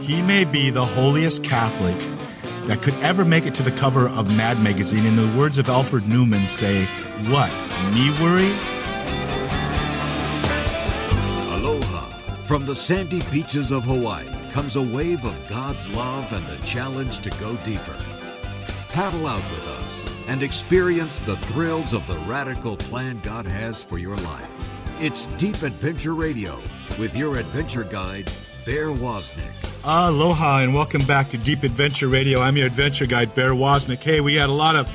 He may be the holiest Catholic that could ever make it to the cover of Mad Magazine. In the words of Alfred Neuman, say, What? Me worry? Aloha. From the sandy beaches of Hawaii comes a wave of God's love and the challenge to go deeper. Paddle out with us and experience the thrills of the radical plan God has for your life. It's Deep Adventure Radio with your adventure guide, Bear Woznick. Aloha and welcome back to Deep Adventure Radio. I'm your adventure guide, Bear Woznick. Hey, we had a lot of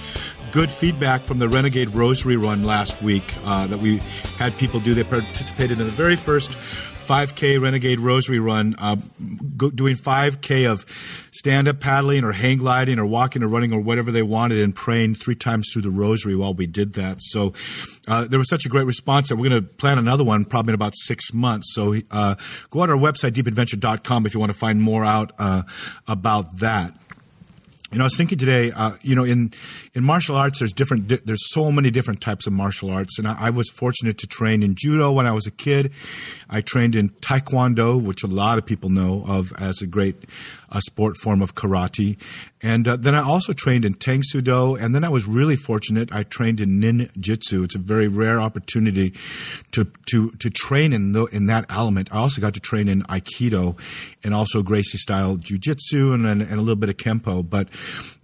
good feedback from the Renegade Rosary Run last week uh, that we had people do. They participated in the very first 5K Renegade Rosary Run, uh, go, doing 5K of stand up paddling or hang gliding or walking or running or whatever they wanted and praying three times through the Rosary while we did that. So uh, there was such a great response that we're going to plan another one probably in about six months. So uh, go on our website, deepadventure.com, if you want to find more out uh, about that. You know, I was thinking today. Uh, you know, in in martial arts, there's different. Di- there's so many different types of martial arts, and I, I, was fortunate to train in judo when I was a kid. I trained in taekwondo, which a lot of people know of as a great uh, sport form of karate, and uh, then I also trained in Tang Soo Do, and then I was really fortunate. I trained in ninjutsu. It's a very rare opportunity to to to train in the, in that element. I also got to train in Aikido, and also Gracie style jujitsu, and, and, and a little bit of kempo. But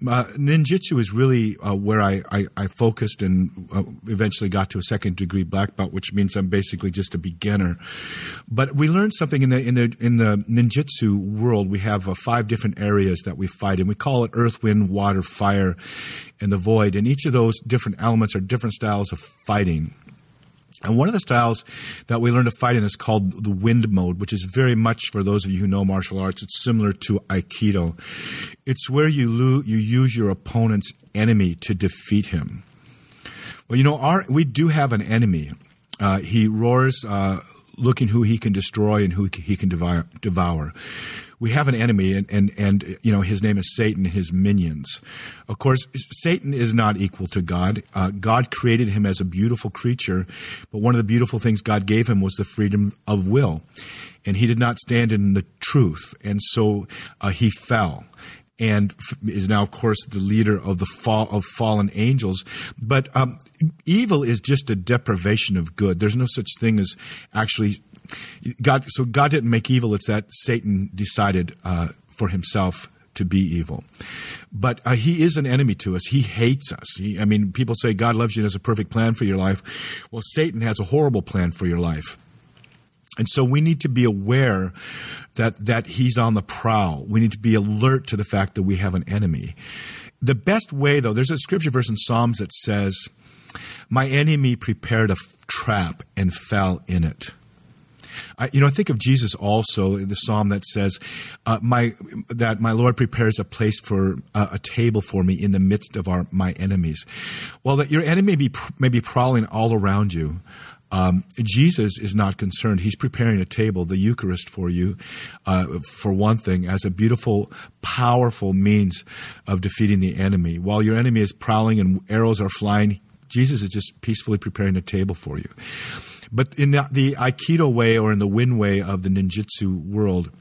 uh, ninjutsu is really uh, where I, I, I, focused and uh, eventually got to a second degree black belt, which means I'm basically just a beginner. But we learned something in the in the in the ninjutsu world. We have uh, five different areas that we fight in. We call it earth, wind, water, fire, and the void. And each of those different elements are different styles of fighting. And one of the styles that we learn to fight in is called the wind mode, which is very much for those of you who know martial arts. It's similar to Aikido. It's where you lo- you use your opponent's enemy to defeat him. Well, you know, our we do have an enemy. Uh, he roars, uh, looking who he can destroy and who he can devour. We have an enemy, and, and, and you know his name is Satan. His minions. Of course, Satan is not equal to God. Uh, God created him as a beautiful creature, but one of the beautiful things God gave him was the freedom of will, and he did not stand in the truth, and so uh, he fell and is now, of course, the leader of the fall of fallen angels. But um, evil is just a deprivation of good. There's no such thing as actually God, so God didn't make evil. It's that Satan decided uh, for himself to be evil. But uh, he is an enemy to us. He hates us. He, I mean, people say God loves you and has a perfect plan for your life. Well, Satan has a horrible plan for your life. And so we need to be aware that, that he's on the prowl. We need to be alert to the fact that we have an enemy. The best way, though, there's a scripture verse in Psalms that says, My enemy prepared a trap and fell in it. I, you know, I think of Jesus also the psalm that says, uh, "My that my Lord prepares a place for uh, a table for me in the midst of our my enemies." Well, that your enemy may be may be prowling all around you. Um, Jesus is not concerned. He's preparing a table, the Eucharist, for you, uh, for one thing, as a beautiful, powerful means of defeating the enemy. While your enemy is prowling and arrows are flying, Jesus is just peacefully preparing a table for you. But in the, the Aikido way or in the Win way of the ninjutsu world,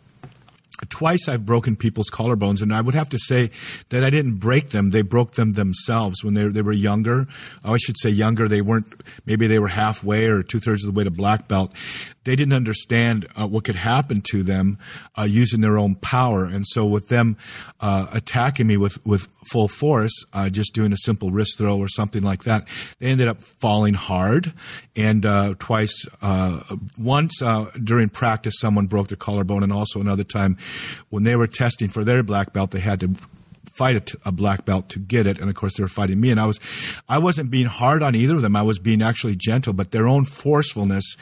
twice I've broken people's collarbones, and I would have to say that I didn't break them; they broke them themselves when they they were younger. Oh, I should say younger. They weren't. Maybe they were halfway or two thirds of the way to black belt. They didn't understand uh, what could happen to them uh, using their own power, and so with them uh, attacking me with with full force, uh, just doing a simple wrist throw or something like that, they ended up falling hard. And uh, twice, uh, once during practice, someone broke their collarbone, and also another time when they were testing for their black belt, they had to fight a, black belt to get it, and of course they were fighting me. And I was, I wasn't being hard on either of them. I was being actually gentle, but their own forcefulness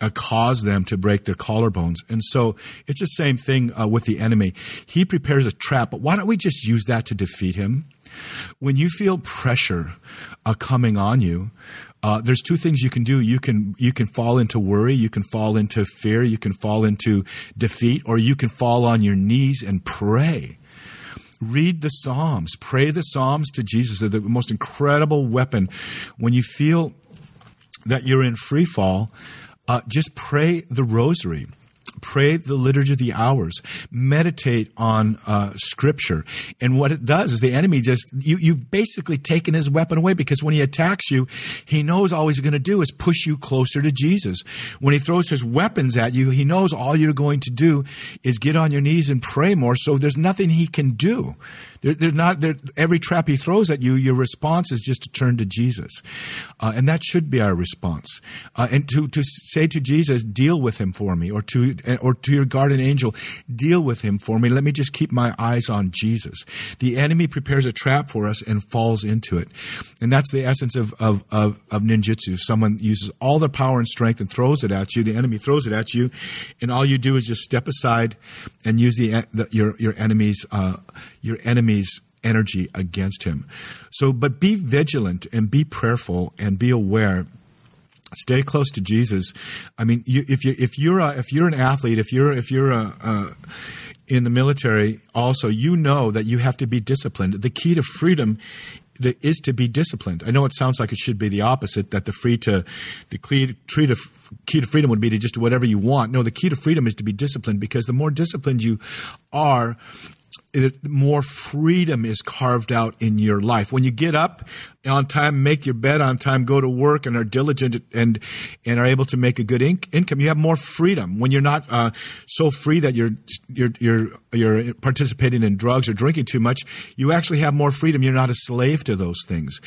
uh, caused them to break their collarbones. And so it's the same thing uh, with the enemy. He prepares a trap, but why don't we just use that to defeat him? When you feel pressure uh, coming on you, uh, there's two things you can do. You can you can fall into worry, you can fall into fear, you can fall into defeat, or you can fall on your knees and pray. Read the Psalms, pray the Psalms to Jesus. They're the most incredible weapon. When you feel that you're in free fall, uh, just pray the Rosary pray the liturgy of the hours, meditate on uh, scripture. And what it does is the enemy just, you, you've basically taken his weapon away because when he attacks you, he knows all he's going to do is push you closer to Jesus. When he throws his weapons at you, he knows all you're going to do is get on your knees and pray more. So there's nothing he can do. They're, not, every trap he throws at you, your response is just to turn to Jesus. Uh, and that should be our response. Uh, and to, to say to Jesus, deal with him for me, or to, or to your guardian angel, deal with him for me. Let me just keep my eyes on Jesus. The enemy prepares a trap for us and falls into it. And that's the essence of, of, of, of ninjutsu. Someone uses all their power and strength and throws it at you. The enemy throws it at you. And all you do is just step aside and use the, the your, your enemy's, uh, your enemy's energy against him. So, but be vigilant and be prayerful and be aware. Stay close to Jesus. I mean, you, if you if you're a, if you're an athlete, if you're if you're a, a in the military, also you know that you have to be disciplined. The key to freedom is to be disciplined. I know it sounds like it should be the opposite that the free to the key to, key to freedom would be to just do whatever you want. No, the key to freedom is to be disciplined because the more disciplined you are, it, more freedom is carved out in your life. When you get up on time, make your bed on time, go to work, and are diligent and and are able to make a good in- income, you have more freedom. When you're not uh, so free that you're you're you're you're participating in drugs or drinking too much, you actually have more freedom. You're not a slave to those things.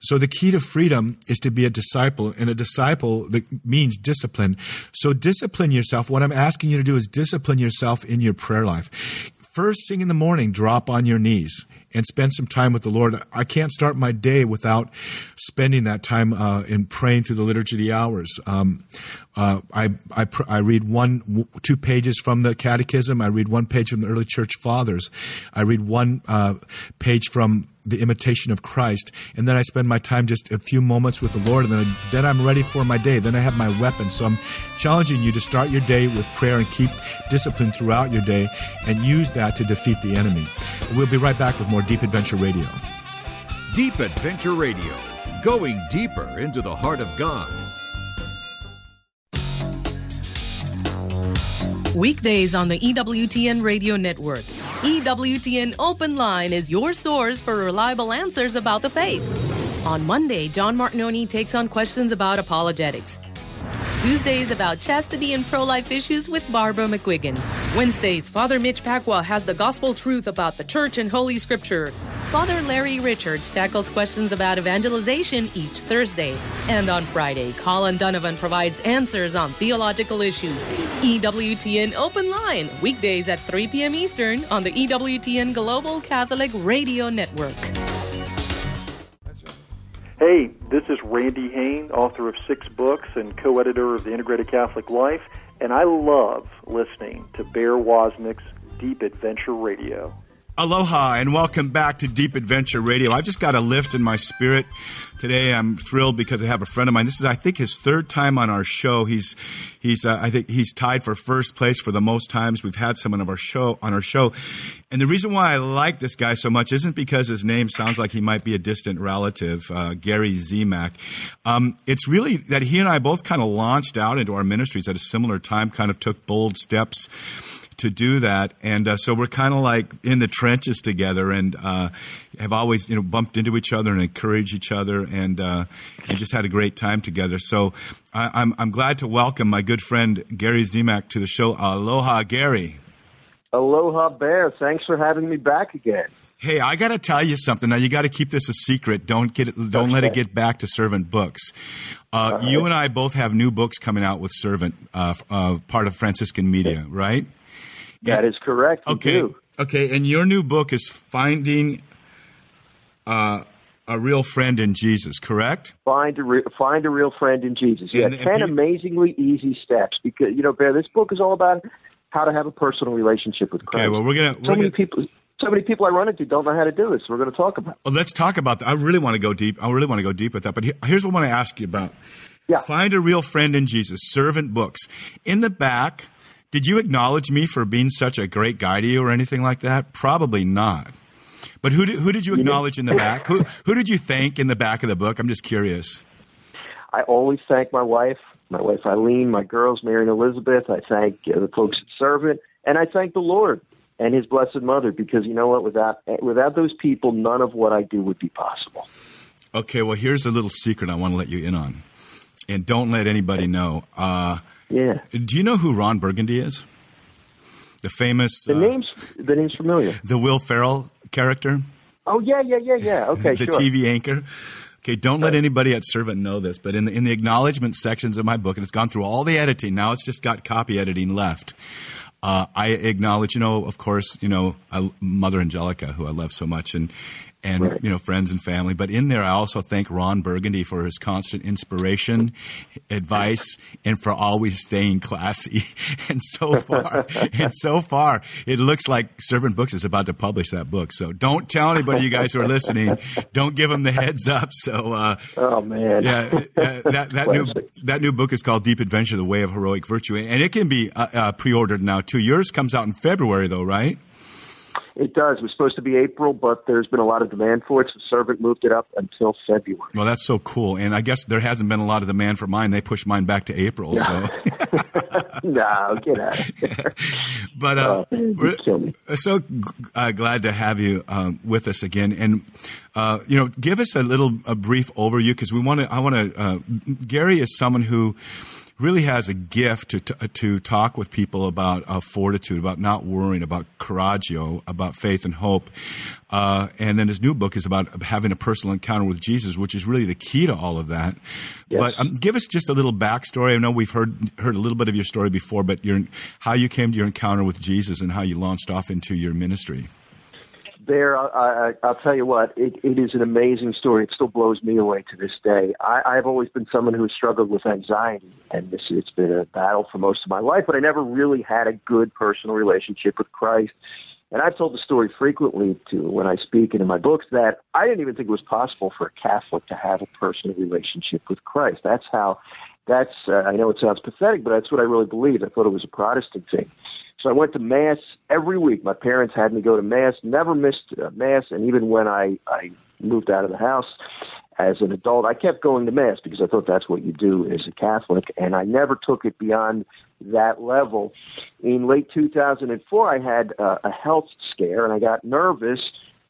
So the key to freedom is to be a disciple, and a disciple that means discipline. So discipline yourself. What I'm asking you to do is discipline yourself in your prayer life first thing in the morning, drop on your knees and spend some time with the Lord. I can't start my day without spending that time uh, in praying through the liturgy of the hours. Um, uh, I, I, I, read one, two pages from the Catechism. I read one page from the early church fathers. I read one uh, page from the imitation of Christ, and then I spend my time just a few moments with the Lord, and then I, then I'm ready for my day. Then I have my weapon. So I'm challenging you to start your day with prayer and keep discipline throughout your day, and use that to defeat the enemy. We'll be right back with more Deep Adventure Radio. Deep Adventure Radio, going deeper into the heart of God. Weekdays on the EWTN Radio Network. EWTN Open Line is your source for reliable answers about the faith. On Monday, John Martignoni takes on questions about apologetics. Tuesdays about chastity and pro life issues with Barbara McGuigan. Wednesdays, Father Mitch Pacwa has the gospel truth about the church and Holy Scripture. Father Larry Richards tackles questions about evangelization each Thursday. And on Friday, Colin Donovan provides answers on theological issues. EWTN Open Line, weekdays at 3 p.m. Eastern on the EWTN Global Catholic Radio Network. Hey, this is Randy Hain, author of six books and co editor of The Integrated Catholic Life, and I love listening to Bear Woznick's Deep Adventure Radio. Aloha and welcome back to Deep Adventure Radio. I've just got a lift in my spirit today. I'm thrilled because I have a friend of mine. This is, I think, his third time on our show. He's, he's, uh, I think he's tied for first place for the most times we've had someone of our show on our show. And the reason why I like this guy so much isn't because his name sounds like he might be a distant relative, uh, Gary Zimak. Um, it's really that he and I both kind of launched out into our ministries at a similar time, kind of took bold steps to do that. And uh, so we're kind of like in the trenches together and uh, have always, you know, bumped into each other and encouraged each other and, uh, and just had a great time together. So I, am I'm, I'm glad to welcome my good friend Gary Zimak to the show. Aloha, Gary. Aloha, Bear. Thanks for having me back again. Hey, I got to tell you something. Now you got to keep this a secret. Don't get it, don't okay. let it get back to Servant Books. Uh, right. You and I both have new books coming out with Servant, uh, uh, part of Franciscan Media, right? That is correct. Okay. Okay. And your new book is Finding uh, a Real Friend in Jesus, correct? Find a, re- find a Real Friend in Jesus. Yeah. 10 you, amazingly easy steps. Because, you know, Bear, this book is all about how to have a personal relationship with Christ. Okay. Well, we're going to. So many gonna, people. So many people I run into don't know how to do this. So we're going to talk about. Well, let's talk about that. I really want to go deep. I really want to go deep with that. But here, here's what I want to ask you about. Yeah. Find a real friend in Jesus. Servant books in the back did you acknowledge me for being such a great guy to you or anything like that? Probably not. But who did, who did you acknowledge in the back? Who, who did you thank in the back of the book? I'm just curious. I always thank my wife my wife Eileen, my girls, Mary and Elizabeth. I thank uh, the folks at Servant, and I thank the Lord and His Blessed Mother because you know what? Without without those people, none of what I do would be possible. Okay, well, here's a little secret I want to let you in on, and don't let anybody know. Uh, yeah. Do you know who Ron Burgundy is? The famous. The uh, name's the name's familiar. The Will Ferrell character. Oh yeah, yeah, yeah, yeah. Okay, sure. the sure. TV anchor. Okay, don't let anybody at Servant know this, but in the, in the acknowledgement sections of my book, and it's gone through all the editing. Now it's just got copy editing left. Uh, I acknowledge, you know, of course, you know, I, Mother Angelica, who I love so much, and and right. you know friends and family. But in there, I also thank Ron Burgundy for his constant inspiration, advice, and for always staying classy. And so far, and so far, it looks like Servant Books is about to publish that book. So don't tell anybody, you guys who are listening. Don't give them the heads up. So, uh, oh man, yeah, uh, that that new that new book is called Deep Adventure: The Way of Heroic Virtue, and it can be uh, uh pre-ordered now too. Yours comes out in February, though, right? It does. It was supposed to be April, but there's been a lot of demand for it, so Servant moved it up until February. Well, that's so cool. And I guess there hasn't been a lot of demand for mine. They pushed mine back to April. So, no, get out of here. but uh, we're so uh, glad to have you um, with us again. And uh, you know, give us a little a brief overview because we want to. I want to. Uh, Gary is someone who really has a gift to, to, to talk with people about uh, fortitude, about not worrying, about coraggio, about faith and hope. Uh, and then his new book is about having a personal encounter with Jesus, which is really the key to all of that. Yes. But um, give us just a little backstory. I know we've heard heard a little bit of your story before, but your, how you came to your encounter with Jesus and how you launched off into your ministry there, I, I, will tell you what, it, it is an amazing story. It still blows me away to this day. I, I've always been someone who has struggled with anxiety, and this it's been a battle for most of my life. But I never really had a good personal relationship with Christ. And I've told the story frequently to when I speak and in my books that I didn't even think it was possible for a Catholic to have a personal relationship with Christ. That's how. That's uh, I know it sounds pathetic, but that's what I really believed. I thought it was a Protestant thing. So I went to mass every week. My parents had me go to mass, never missed mass, and even when I I moved out of the house as an adult, I kept going to mass because I thought that's what you do as a Catholic, and I never took it beyond that level. In late 2004, I had uh, a health scare, and I got nervous,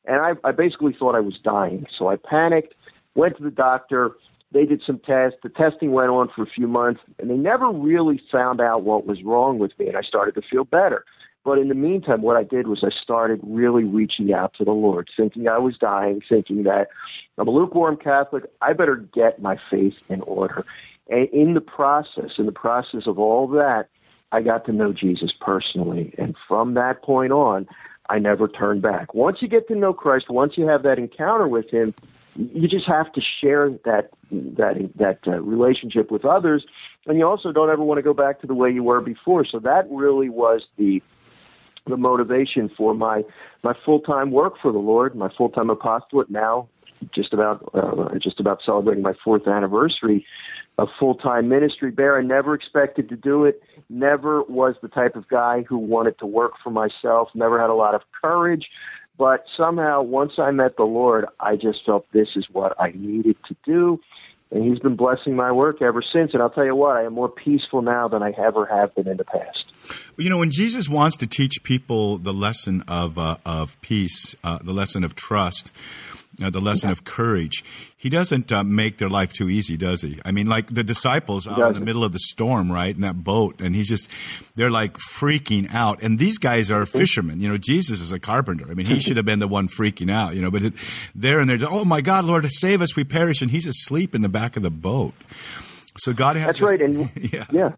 and I, I basically thought I was dying. So I panicked, went to the doctor they did some tests. The testing went on for a few months, and they never really found out what was wrong with me, and I started to feel better. But in the meantime, what I did was I started really reaching out to the Lord, thinking I was dying, thinking that I'm a lukewarm Catholic. I better get my faith in order. And in the process, in the process of all that, I got to know Jesus personally. And from that point on, I never turned back. Once you get to know Christ, once you have that encounter with Him, you just have to share that that that uh, relationship with others, and you also don't ever want to go back to the way you were before. So that really was the the motivation for my my full time work for the Lord, my full time apostolate. Now, just about uh, just about celebrating my fourth anniversary of full time ministry. Bear, I never expected to do it. Never was the type of guy who wanted to work for myself. Never had a lot of courage. But somehow, once I met the Lord, I just felt this is what I needed to do. And He's been blessing my work ever since. And I'll tell you what, I am more peaceful now than I ever have been in the past. You know, when Jesus wants to teach people the lesson of, uh, of peace, uh, the lesson of trust, uh, the lesson of courage. He doesn't uh, make their life too easy, does he? I mean, like the disciples out in the middle of the storm, right, in that boat, and he's just, they're like freaking out. And these guys are fishermen. You know, Jesus is a carpenter. I mean, he should have been the one freaking out, you know, but it, they're and they're, oh my God, Lord, save us, we perish. And he's asleep in the back of the boat. So God has. That's right, and yeah. yeah,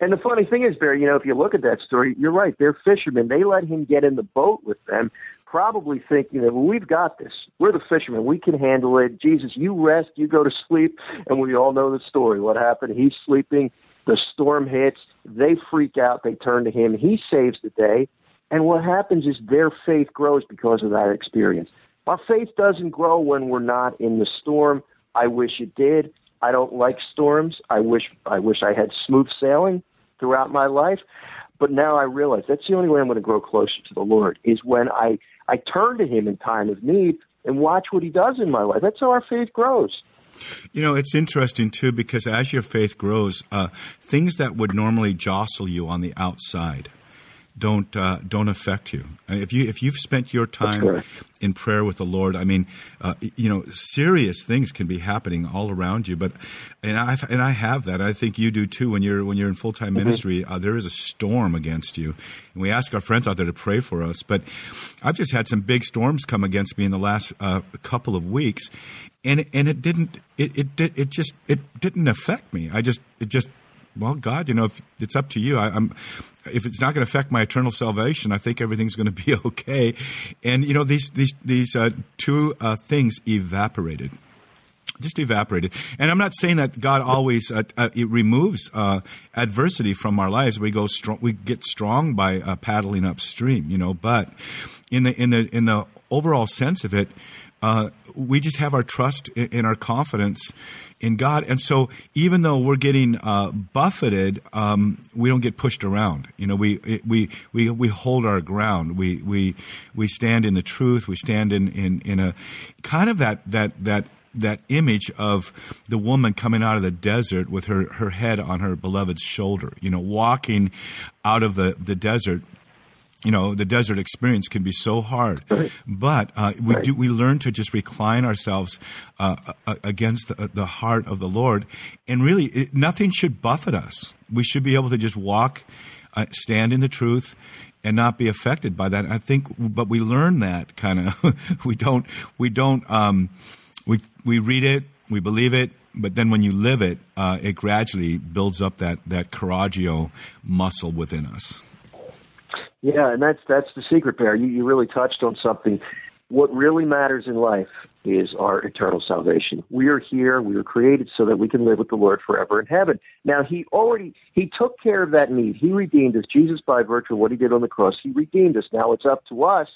and the funny thing is, Barry, you know, if you look at that story, you're right. They're fishermen. They let him get in the boat with them, probably thinking that well, we've got this. We're the fishermen. We can handle it. Jesus, you rest. You go to sleep. And we all know the story. What happened? He's sleeping. The storm hits. They freak out. They turn to him. He saves the day. And what happens is their faith grows because of that experience. Our faith doesn't grow when we're not in the storm. I wish it did. I don't like storms. I wish I wish I had smooth sailing throughout my life. But now I realize that's the only way I'm going to grow closer to the Lord is when I I turn to Him in time of need and watch what He does in my life. That's how our faith grows. You know, it's interesting too because as your faith grows, uh, things that would normally jostle you on the outside don't uh, don't affect you. Uh, if you if you've spent your time in prayer with the Lord, I mean, uh, you know, serious things can be happening all around you. But and I and I have that. I think you do too. When you're when you're in full time mm-hmm. ministry, uh, there is a storm against you, and we ask our friends out there to pray for us. But I've just had some big storms come against me in the last uh, couple of weeks, and and it didn't it it it just it didn't affect me. I just it just well, God, you know, if it's up to you, I, am if it's not going to affect my eternal salvation, I think everything's going to be okay. And you know, these these these uh, two uh, things evaporated just evaporated. And I'm not saying that God always uh, uh, it removes uh, adversity from our lives. We go strong, we get strong by uh, paddling upstream, you know. But in the in the in the overall sense of it, uh, we just have our trust and our confidence in God. And so even though we're getting uh, buffeted, um, we don't get pushed around. You know, we, we, we, we hold our ground. We, we, we stand in the truth. We stand in, in, in a kind of that, that, that, that image of the woman coming out of the desert with her, her head on her beloved's shoulder, you know, walking out of the, the desert you know the desert experience can be so hard right. but uh, we right. do we learn to just recline ourselves uh, against the, the, heart of the lord and really it, nothing should buffet us we should be able to just walk uh, stand in the truth and not be affected by that i think but we learn that kind of we don't we don't um, we we read it we believe it but then when you live it, uh, it gradually builds up that, that coraggio muscle within us. Yeah, and that's that's the secret, Bear. You you really touched on something. What really matters in life is our eternal salvation. We are here. We were created so that we can live with the Lord forever in heaven. Now, He already He took care of that need. He redeemed us. Jesus, by virtue of what He did on the cross, He redeemed us. Now it's up to us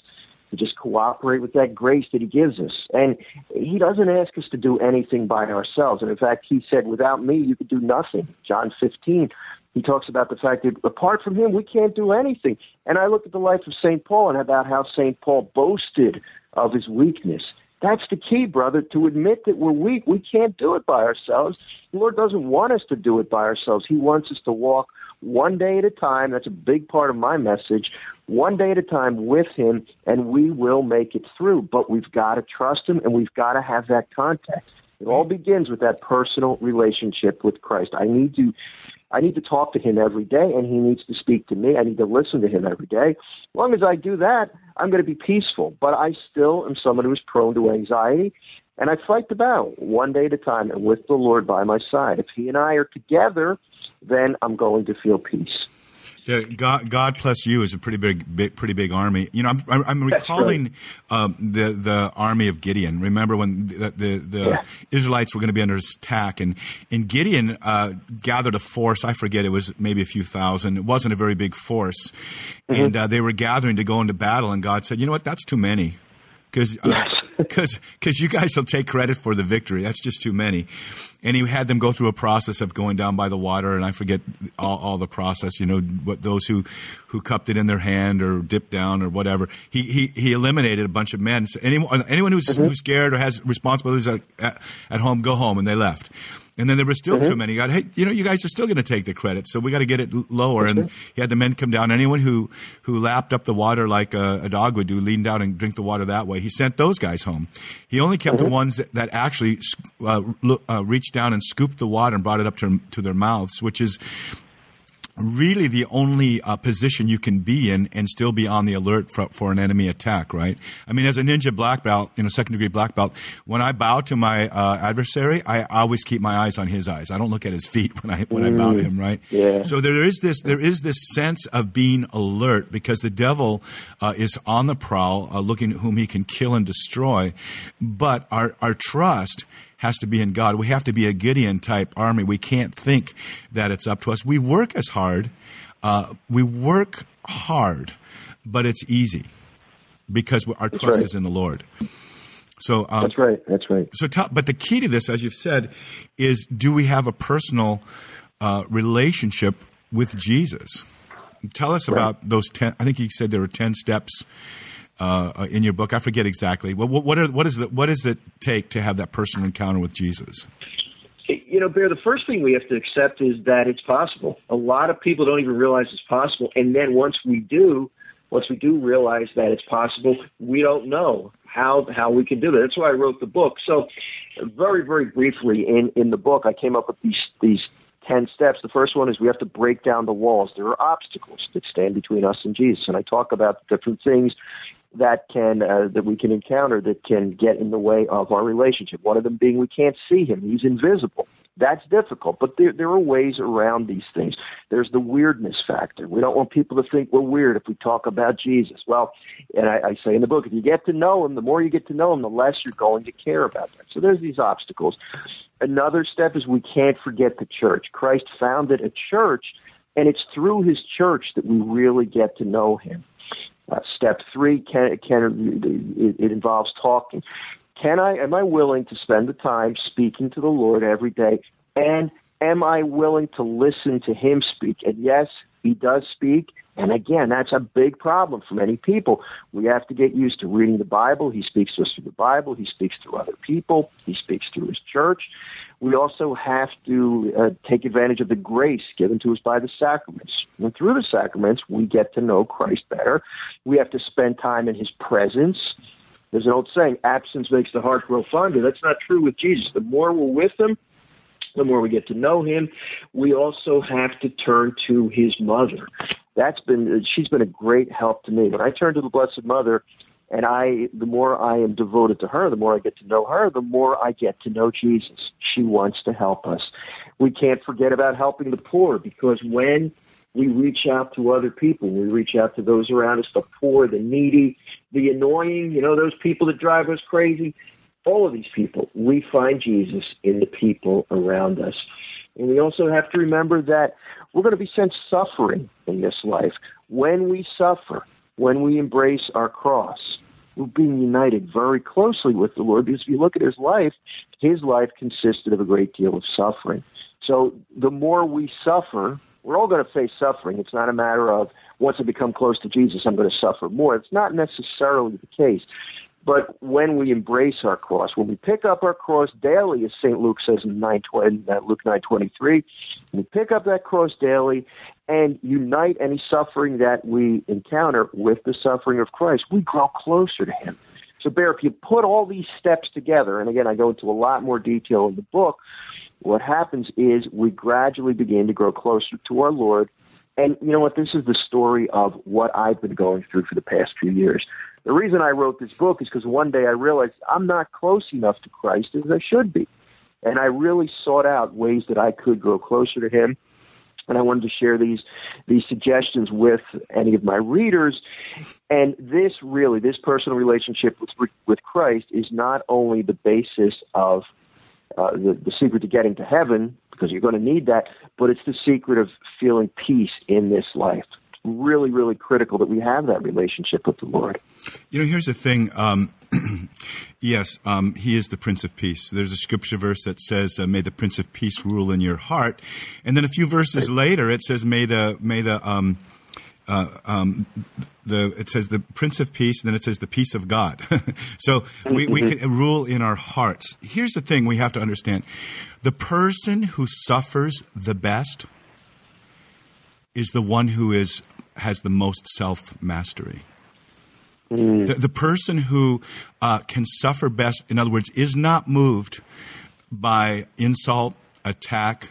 to just cooperate with that grace that He gives us. And He doesn't ask us to do anything by ourselves. And in fact, He said, "Without me, you could do nothing." John 15 he talks about the fact that apart from him, we can't do anything. And I look at the life of St. Paul and about how St. Paul boasted of his weakness. That's the key, brother, to admit that we're weak. We can't do it by ourselves. The Lord doesn't want us to do it by ourselves. He wants us to walk one day at a time. That's a big part of my message. One day at a time with Him, and we will make it through. But we've got to trust Him, and we've got to have that contact. It all begins with that personal relationship with Christ. I need to I need to talk to him every day, and he needs to speak to me. I need to listen to him every day. As long as I do that, I'm going to be peaceful. But I still am someone who's prone to anxiety, and I fight the battle one day at a time and with the Lord by my side. If he and I are together, then I'm going to feel peace. Yeah, God, God plus you is a pretty big, big pretty big army. You know, I'm, I'm recalling um, the the army of Gideon. Remember when the the, the yeah. Israelites were going to be under attack, and and Gideon uh, gathered a force. I forget it was maybe a few thousand. It wasn't a very big force, mm-hmm. and uh, they were gathering to go into battle. And God said, "You know what? That's too many." Because because uh, because you guys will take credit for the victory. That's just too many. And he had them go through a process of going down by the water, and I forget all, all the process. You know, what those who who cupped it in their hand or dipped down or whatever. He he he eliminated a bunch of men. So anyone anyone who's, mm-hmm. who's scared or has responsibilities at, at, at home, go home, and they left. And then there were still mm-hmm. too many. got, hey, you know, you guys are still going to take the credit, so we got to get it lower. And he had the men come down. Anyone who who lapped up the water like a, a, dog would do, lean down and drink the water that way. He sent those guys home. He only kept mm-hmm. the ones that, that actually uh, uh, reached down and scooped the water and brought it up to to their mouths, which is really the only uh, position you can be in and still be on the alert for, for, an enemy attack, right? I mean, as a ninja black belt, you know, second degree black belt, when I bow to my uh, adversary, I always keep my eyes on his eyes. I don't look at his feet when I when mm. I bow to him, right? Yeah. So there is this there is this sense of being alert because the devil uh, is on the prowl, uh, looking at whom he can kill and destroy, but our our trust has to be in God. We have to be a Gideon type army. We can't think that it's up to us. We work as hard. Uh, we work hard, but it's easy because our That's trust right. is in the Lord. So um, That's right. That's right. So, t- but the key to this, as you've said, is do we have a personal uh, relationship with Jesus? Tell us right. about those ten. I think you said there were ten steps uh, in your book. I forget exactly. What what, are, what is the, what does it take to have that personal encounter with Jesus? You know, Bear. The first thing we have to accept is that it's possible. A lot of people don't even realize it's possible, and then once we do, once we do realize that it's possible, we don't know how how we can do that. That's why I wrote the book. So, very very briefly in in the book, I came up with these these 10 steps. The first one is we have to break down the walls. There are obstacles that stand between us and Jesus. And I talk about different things that can uh, that we can encounter that can get in the way of our relationship. One of them being we can't see him; he's invisible. That's difficult, but there there are ways around these things. There's the weirdness factor. We don't want people to think we're weird if we talk about Jesus. Well, and I, I say in the book, if you get to know him, the more you get to know him, the less you're going to care about that. So there's these obstacles. Another step is we can't forget the church. Christ founded a church, and it's through his church that we really get to know him. Uh, step three can, can it, it involves talking. Can I? Am I willing to spend the time speaking to the Lord every day? And am I willing to listen to Him speak? And yes, He does speak, and again, that's a big problem for many people. We have to get used to reading the Bible. He speaks to us through the Bible. He speaks through other people. He speaks through his church. We also have to uh, take advantage of the grace given to us by the sacraments. And through the sacraments, we get to know Christ better. We have to spend time in his presence. There's an old saying, absence makes the heart grow fonder. That's not true with Jesus. The more we're with him, the more we get to know him. We also have to turn to his mother that's been she's been a great help to me. When I turn to the Blessed Mother, and I the more I am devoted to her, the more I get to know her, the more I get to know Jesus. She wants to help us. We can't forget about helping the poor because when we reach out to other people, we reach out to those around us, the poor, the needy, the annoying, you know, those people that drive us crazy. All of these people, we find Jesus in the people around us. And we also have to remember that we're going to be sent suffering in this life. When we suffer, when we embrace our cross, we're being united very closely with the Lord because if you look at his life, his life consisted of a great deal of suffering. So the more we suffer, we're all going to face suffering. It's not a matter of once I become close to Jesus, I'm going to suffer more. It's not necessarily the case. But when we embrace our cross, when we pick up our cross daily, as St. Luke says in 9, uh, Luke 9.23, we pick up that cross daily and unite any suffering that we encounter with the suffering of Christ, we grow closer to him. So, Bear, if you put all these steps together, and again, I go into a lot more detail in the book, what happens is we gradually begin to grow closer to our Lord. And you know what? This is the story of what I've been going through for the past few years. The reason I wrote this book is because one day I realized I'm not close enough to Christ as I should be. And I really sought out ways that I could grow closer to Him. And I wanted to share these these suggestions with any of my readers. And this really, this personal relationship with with Christ is not only the basis of uh, the, the secret to getting to heaven, because you're going to need that, but it's the secret of feeling peace in this life really, really critical that we have that relationship with the Lord. You know, here's the thing. Um, yes, um, He is the Prince of Peace. There's a scripture verse that says, uh, "May the Prince of Peace rule in your heart," and then a few verses right. later it says, "May the may the um, uh, um, the it says the Prince of Peace, and then it says the peace of God. so we, we mm-hmm. can rule in our hearts. Here's the thing we have to understand: the person who suffers the best is the one who is has the most self mastery. Mm. The, the, person who uh, can suffer best, in other words, is not moved by insult, attack,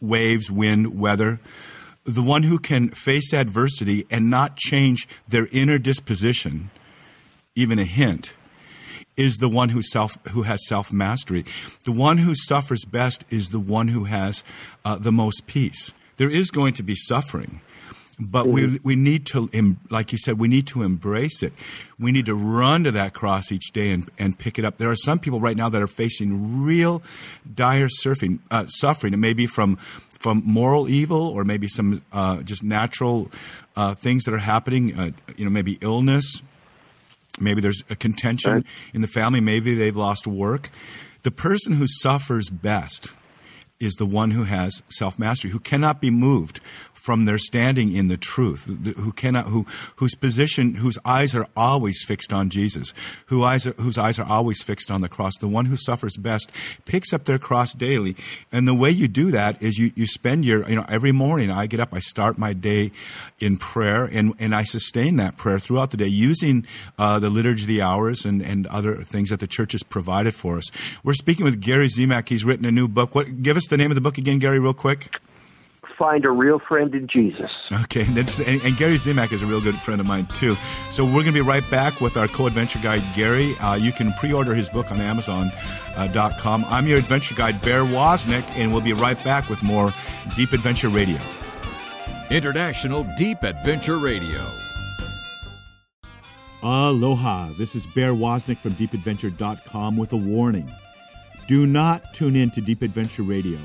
waves, wind, weather. The one who can face adversity and not change their inner disposition, even a hint, is the one who self who has self mastery. The one who suffers best is the one who has uh, the most peace. There is going to be suffering but mm-hmm. we we need to like you said we need to embrace it. We need to run to that cross each day and, and pick it up. There are some people right now that are facing real dire surfing uh, suffering. It may be from from moral evil or maybe some uh, just natural uh, things that are happening uh, you know maybe illness. Maybe there's a contention right. in the family. Maybe they've lost work. The person who suffers best is the one who has self mastery, who cannot be moved from their standing in the truth, who cannot, who, whose position, whose eyes are always fixed on Jesus, who eyes are, whose eyes are always fixed on the cross. The one who suffers best picks up their cross daily. And the way you do that is you, you spend your, you know, every morning I get up, I start my day in prayer and, and I sustain that prayer throughout the day using uh, the liturgy of the hours and, and other things that the church has provided for us. We're speaking with Gary Zimak. He's written a new book. What, give us the name of the book again, Gary, real quick find a real friend in Jesus. Okay, and, and, and, Gary Zimak is a real good friend of mine too. So we're going to be right back with our co-adventure guide Gary. Uh, you can pre-order his book on Amazon.com. Uh, I'm your adventure guide Bear Woznick, and we'll be right back with more Deep Adventure Radio. International Deep Adventure Radio. Aloha! This is Bear Woznick from DeepAdventure.com with a warning. Do not tune in to Deep Adventure Radio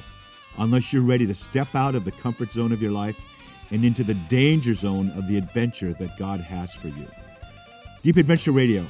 unless you're ready to step out of the comfort zone of your life and into the danger zone of the adventure that God has for you. Deep Adventure Radio,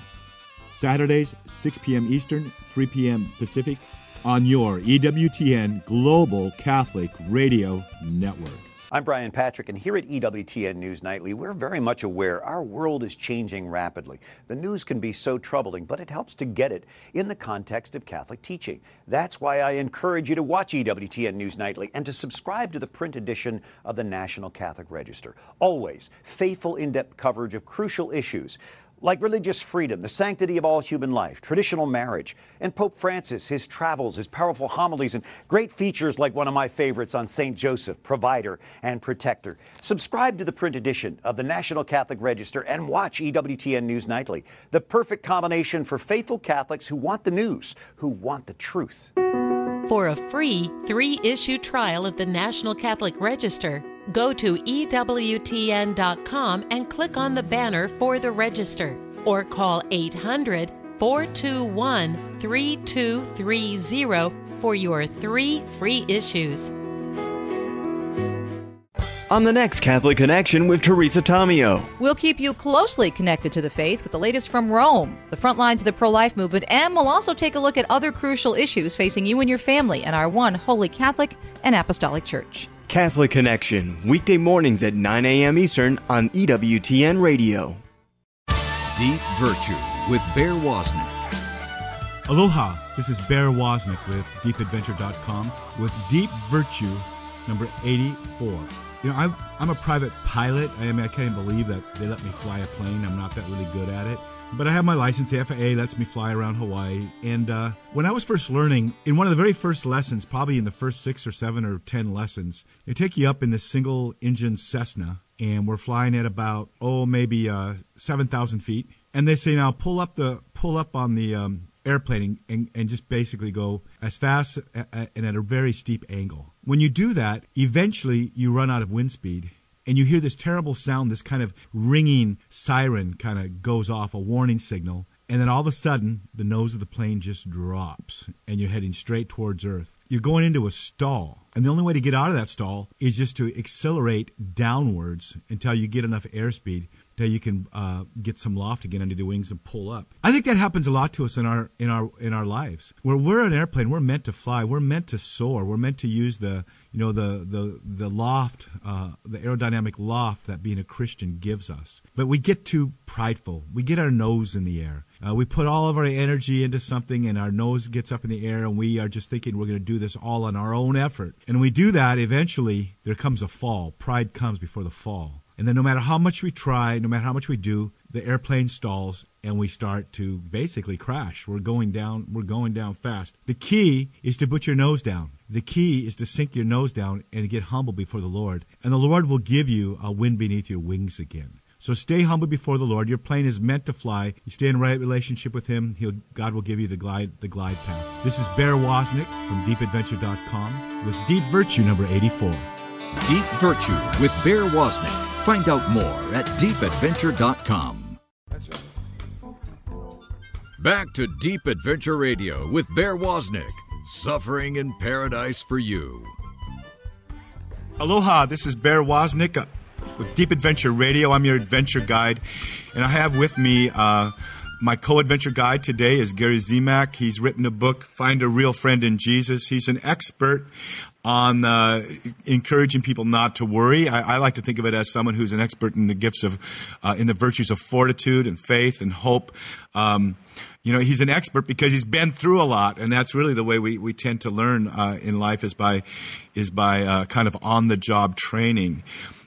Saturdays, 6 p.m. Eastern, 3 p.m. Pacific, on your EWTN Global Catholic Radio Network. I'm Brian Patrick, and here at EWTN News Nightly, we're very much aware our world is changing rapidly. The news can be so troubling, but it helps to get it in the context of Catholic teaching. That's why I encourage you to watch EWTN News Nightly and to subscribe to the print edition of the National Catholic Register. Always faithful, in depth coverage of crucial issues like religious freedom, the sanctity of all human life, traditional marriage, and Pope Francis, his travels, his powerful homilies, and great features like one of my favorites on St. Joseph, provider and protector. Subscribe to the print edition of the National Catholic Register and watch EWTN News Nightly, the perfect combination for faithful Catholics who want the news, who want the truth. For a free three issue trial of the National Catholic Register, Go to EWTN.com and click on the banner for the register or call 800 421 3230 for your three free issues. On the next Catholic Connection with Teresa Tomeo. We'll keep you closely connected to the faith with the latest from Rome, the front lines of the pro life movement, and we'll also take a look at other crucial issues facing you and your family in our one holy Catholic and Apostolic Church. Catholic Connection, weekday mornings at 9 a.m. Eastern on EWTN Radio. Deep Virtue with Bear Woznick. Aloha, this is Bear Woznick with DeepAdventure.com with Deep Virtue number 84. You know, I'm, I'm a private pilot. I mean, I can't believe that they let me fly a plane. I'm not that really good at it. But I have my license. The FAA lets me fly around Hawaii. And uh, when I was first learning, in one of the very first lessons, probably in the first six or seven or ten lessons, they take you up in this single engine Cessna, and we're flying at about oh maybe uh, seven thousand feet. And they say now pull up the pull up on the um, airplane and, and just basically go as fast and at a very steep angle. When you do that, eventually you run out of wind speed and you hear this terrible sound, this kind of ringing siren kind of goes off, a warning signal. And then all of a sudden, the nose of the plane just drops and you're heading straight towards Earth. You're going into a stall. And the only way to get out of that stall is just to accelerate downwards until you get enough airspeed that you can uh, get some loft again under the wings and pull up. I think that happens a lot to us in our in our in our lives. Where we're an airplane, we're meant to fly, we're meant to soar, we're meant to use the you know the the the loft, uh, the aerodynamic loft that being a Christian gives us. But we get too prideful. We get our nose in the air. Uh, we put all of our energy into something, and our nose gets up in the air, and we are just thinking we're going to do this all on our own effort. And we do that. Eventually, there comes a fall. Pride comes before the fall. And then no matter how much we try, no matter how much we do, the airplane stalls and we start to basically crash. We're going down, we're going down fast. The key is to put your nose down. The key is to sink your nose down and get humble before the Lord. And the Lord will give you a wind beneath your wings again. So stay humble before the Lord. Your plane is meant to fly. You stay in right relationship with Him. He'll, God will give you the glide, the glide path. This is Bear Woznick from DeepAdventure.com with Deep Virtue number 84. Deep Virtue with Bear Woznick. Find out more at deepadventure.com. Back to Deep Adventure Radio with Bear Woznick. Suffering in paradise for you. Aloha, this is Bear Woznick with Deep Adventure Radio. I'm your adventure guide, and I have with me uh, my co-adventure guide today is Gary Zimak. He's written a book, Find a Real Friend in Jesus. He's an expert on uh, encouraging people not to worry. I, I, like to think of it as someone who's an expert in the gifts of, uh, in the virtues of fortitude and faith and hope. Um, you know, he's an expert because he's been through a lot, and that's really the way we, we tend to learn uh, in life is by is by uh, kind of on the job training.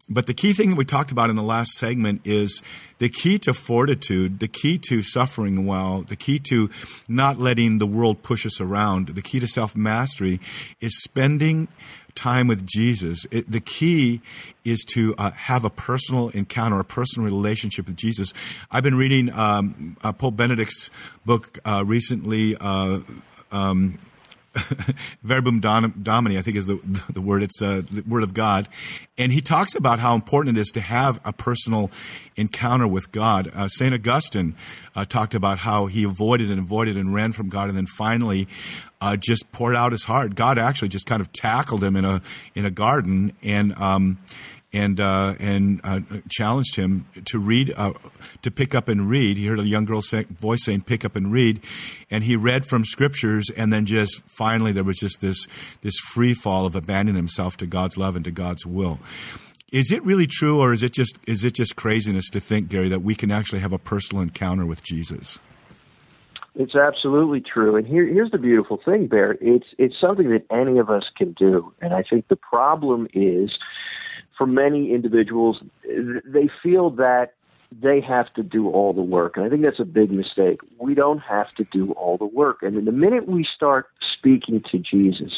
But the key thing that we talked about in the last segment is the key to fortitude, the key to suffering well, the key to not letting the world push us around, the key to self mastery is spending time with Jesus. It, the key is to uh, have a personal encounter, a personal relationship with Jesus. I've been reading um, uh, Pope Benedict's book uh, recently. Uh, um, verbum domini, I think is the, the word. It's uh, the word of God. And he talks about how important it is to have a personal encounter with God. Uh, St. Augustine uh, talked about how he avoided and avoided and ran from God and then finally uh, just poured out his heart. God actually just kind of tackled him in a, in a garden and, um, and uh, and uh, challenged him to read, uh, to pick up and read. He heard a young girl's voice saying, "Pick up and read," and he read from scriptures. And then just finally, there was just this this free fall of abandoning himself to God's love and to God's will. Is it really true, or is it just is it just craziness to think, Gary, that we can actually have a personal encounter with Jesus? It's absolutely true, and here, here's the beautiful thing, Bear. It's it's something that any of us can do, and I think the problem is for many individuals, they feel that they have to do all the work. And I think that's a big mistake. We don't have to do all the work. And the minute we start speaking to Jesus,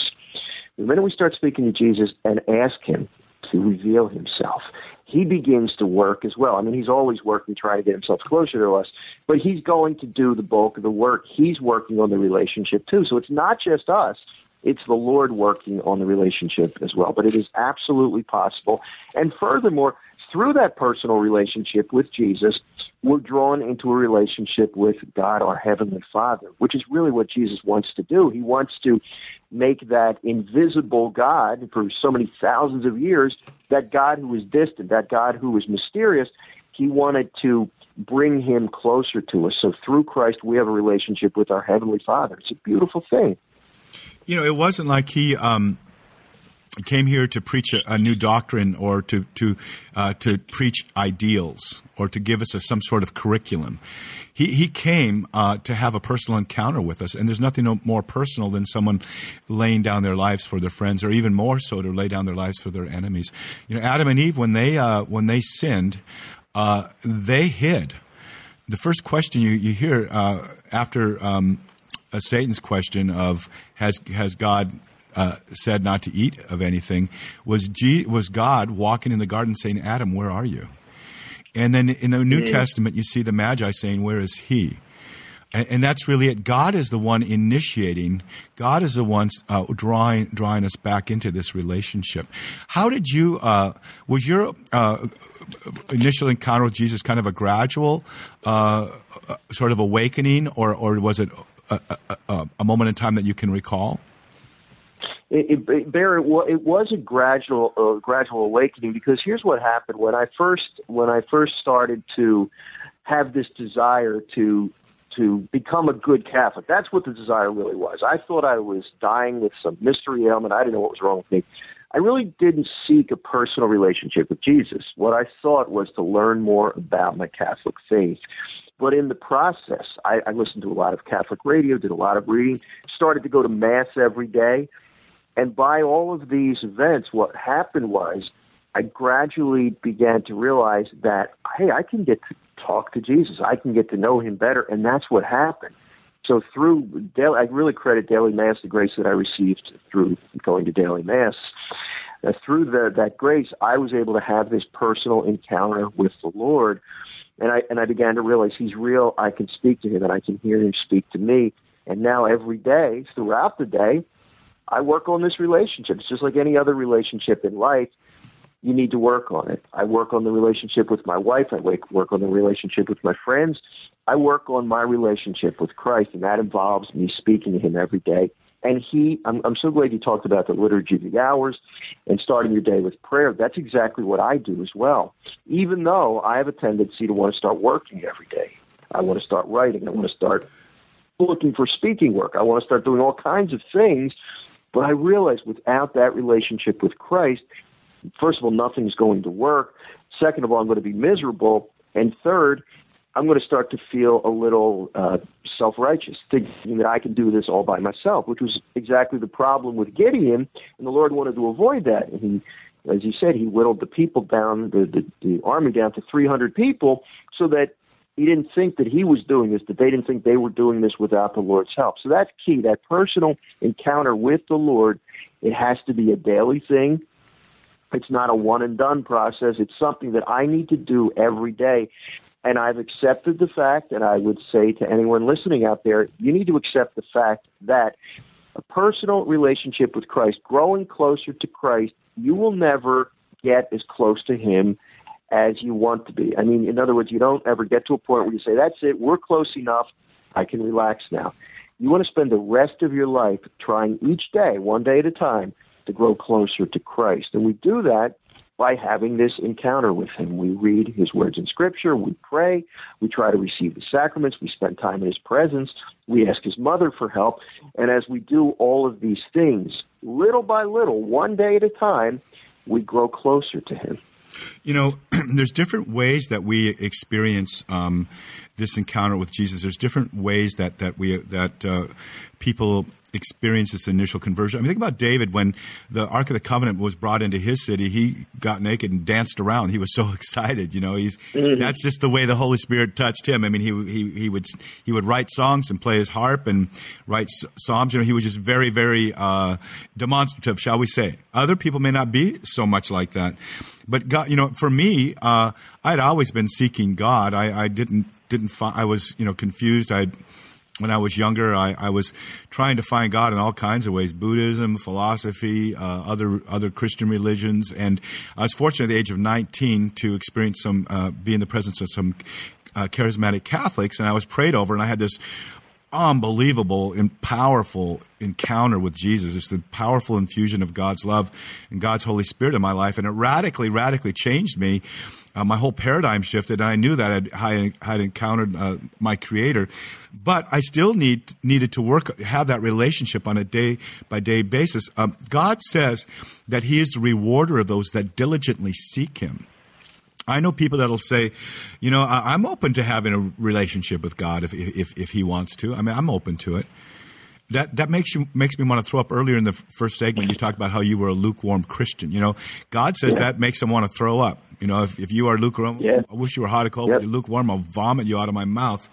the minute we start speaking to Jesus and ask him to reveal himself, he begins to work as well. I mean, he's always working, trying to get himself closer to us, but he's going to do the bulk of the work. He's working on the relationship too. So it's not just us it's the Lord working on the relationship as well. But it is absolutely possible. And furthermore, through that personal relationship with Jesus, we're drawn into a relationship with God, our Heavenly Father, which is really what Jesus wants to do. He wants to make that invisible God for so many thousands of years, that God who was distant, that God who was mysterious, he wanted to bring him closer to us. So through Christ, we have a relationship with our Heavenly Father. It's a beautiful thing. You know, it wasn't like he um, came here to preach a, a, new doctrine or to to uh, to preach ideals or to give us a, some sort of curriculum. He he came uh, to have a personal encounter with us, and there's nothing more personal than someone laying down their lives for their friends, or even more so to lay down their lives for their enemies. You know, Adam and Eve when they uh, when they sinned, uh, they hid. The first question you you hear uh, after um, uh, Satan's question of has has God uh, said not to eat of anything was G- was God walking in the garden saying, "Adam, where are you?" And then in the New Testament, you see the Magi saying, "Where is he?" And, and, that's really it. God is the one initiating. God is the one uh, drawing drawing us back into this relationship. How did you? Uh, was your uh, initial encounter with Jesus kind of a gradual uh, uh, sort of awakening, or or was it a, a, moment in time that you can recall? It, it, Barry, it was a gradual, uh, gradual awakening because here's what happened when I first, when I first started to have this desire to to become a good Catholic. That's what the desire really was. I thought I was dying with some mystery ailment. I didn't know what was wrong with me. I really didn't seek a personal relationship with Jesus. What I sought was to learn more about my Catholic faith. But in the process, I, I listened to a lot of Catholic radio, did a lot of reading, started to go to Mass every day. And by all of these events, what happened was I gradually began to realize that, hey, I can get to talk to Jesus. I can get to know him better. And that's what happened. So through daily, I really credit daily mass, the grace that I received through going to daily mass. Uh, through the, that grace, I was able to have this personal encounter with the Lord and I and I began to realize he's real. I can speak to him, and I can hear him speak to me. And now every day, throughout the day, I work on this relationship. It's just like any other relationship in life. You need to work on it. I work on the relationship with my wife. I work on the relationship with my friends. I work on my relationship with Christ, and that involves me speaking to Him every day and he, I'm, I'm so glad you talked about the liturgy of the hours and starting your day with prayer. That's exactly what I do as well. Even though I have a tendency to want to start working every day, I want to start writing. I want to start looking for speaking work. I want to start doing all kinds of things. But I realize without that relationship with Christ, first of all, nothing's going to work. Second of all, I'm going to be miserable. And third, I'm going to start to feel a little uh, self righteous, thinking that I can do this all by myself, which was exactly the problem with Gideon. And the Lord wanted to avoid that. And he, as he said, he whittled the people down, the, the, the army down to 300 people, so that he didn't think that he was doing this, that they didn't think they were doing this without the Lord's help. So that's key. That personal encounter with the Lord, it has to be a daily thing. It's not a one and done process. It's something that I need to do every day. And I've accepted the fact, and I would say to anyone listening out there, you need to accept the fact that a personal relationship with Christ, growing closer to Christ, you will never get as close to Him as you want to be. I mean, in other words, you don't ever get to a point where you say, that's it, we're close enough, I can relax now. You want to spend the rest of your life trying each day, one day at a time, to grow closer to Christ. And we do that by having this encounter with Him. We read His words in Scripture, we pray, we try to receive the sacraments, we spend time in His presence, we ask His mother for help. And as we do all of these things, little by little, one day at a time, we grow closer to Him. You know, there's different ways that we experience um, this encounter with Jesus. There's different ways that that we that uh, people experience this initial conversion. I mean, think about David when the Ark of the Covenant was brought into his city. He got naked and danced around. He was so excited. You know, he's mm-hmm. that's just the way the Holy Spirit touched him. I mean, he he he would he would write songs and play his harp and write psalms. You know, he was just very very uh, demonstrative, shall we say? Other people may not be so much like that. But God, you know, for me, uh, I'd always been seeking God. I, I didn't didn't find, I was you know confused. I when I was younger, I, I, was trying to find God in all kinds of ways: Buddhism, philosophy, uh, other other Christian religions. And I was fortunate at the age of 19 to experience some, uh, be in the presence of some uh, charismatic Catholics, and I was prayed over, and I had this unbelievable and powerful encounter with Jesus. It's the powerful infusion of God's love and God's Holy Spirit in my life, and it radically, radically changed me. Uh, my whole paradigm shifted, and I knew that I had encountered uh, my Creator, but I still need needed to work, have that relationship on a day by day basis. Um, God says that He is the rewarder of those that diligently seek Him. I know people that'll say, you know, I'm open to having a relationship with God if, if, if He wants to. I mean, I'm open to it. That that makes you makes me want to throw up. Earlier in the first segment, you talked about how you were a lukewarm Christian. You know, God says yeah. that makes him want to throw up. You know, if, if you are lukewarm, yeah. I wish you were hot or cold, yep. but you're lukewarm, I'll vomit you out of my mouth.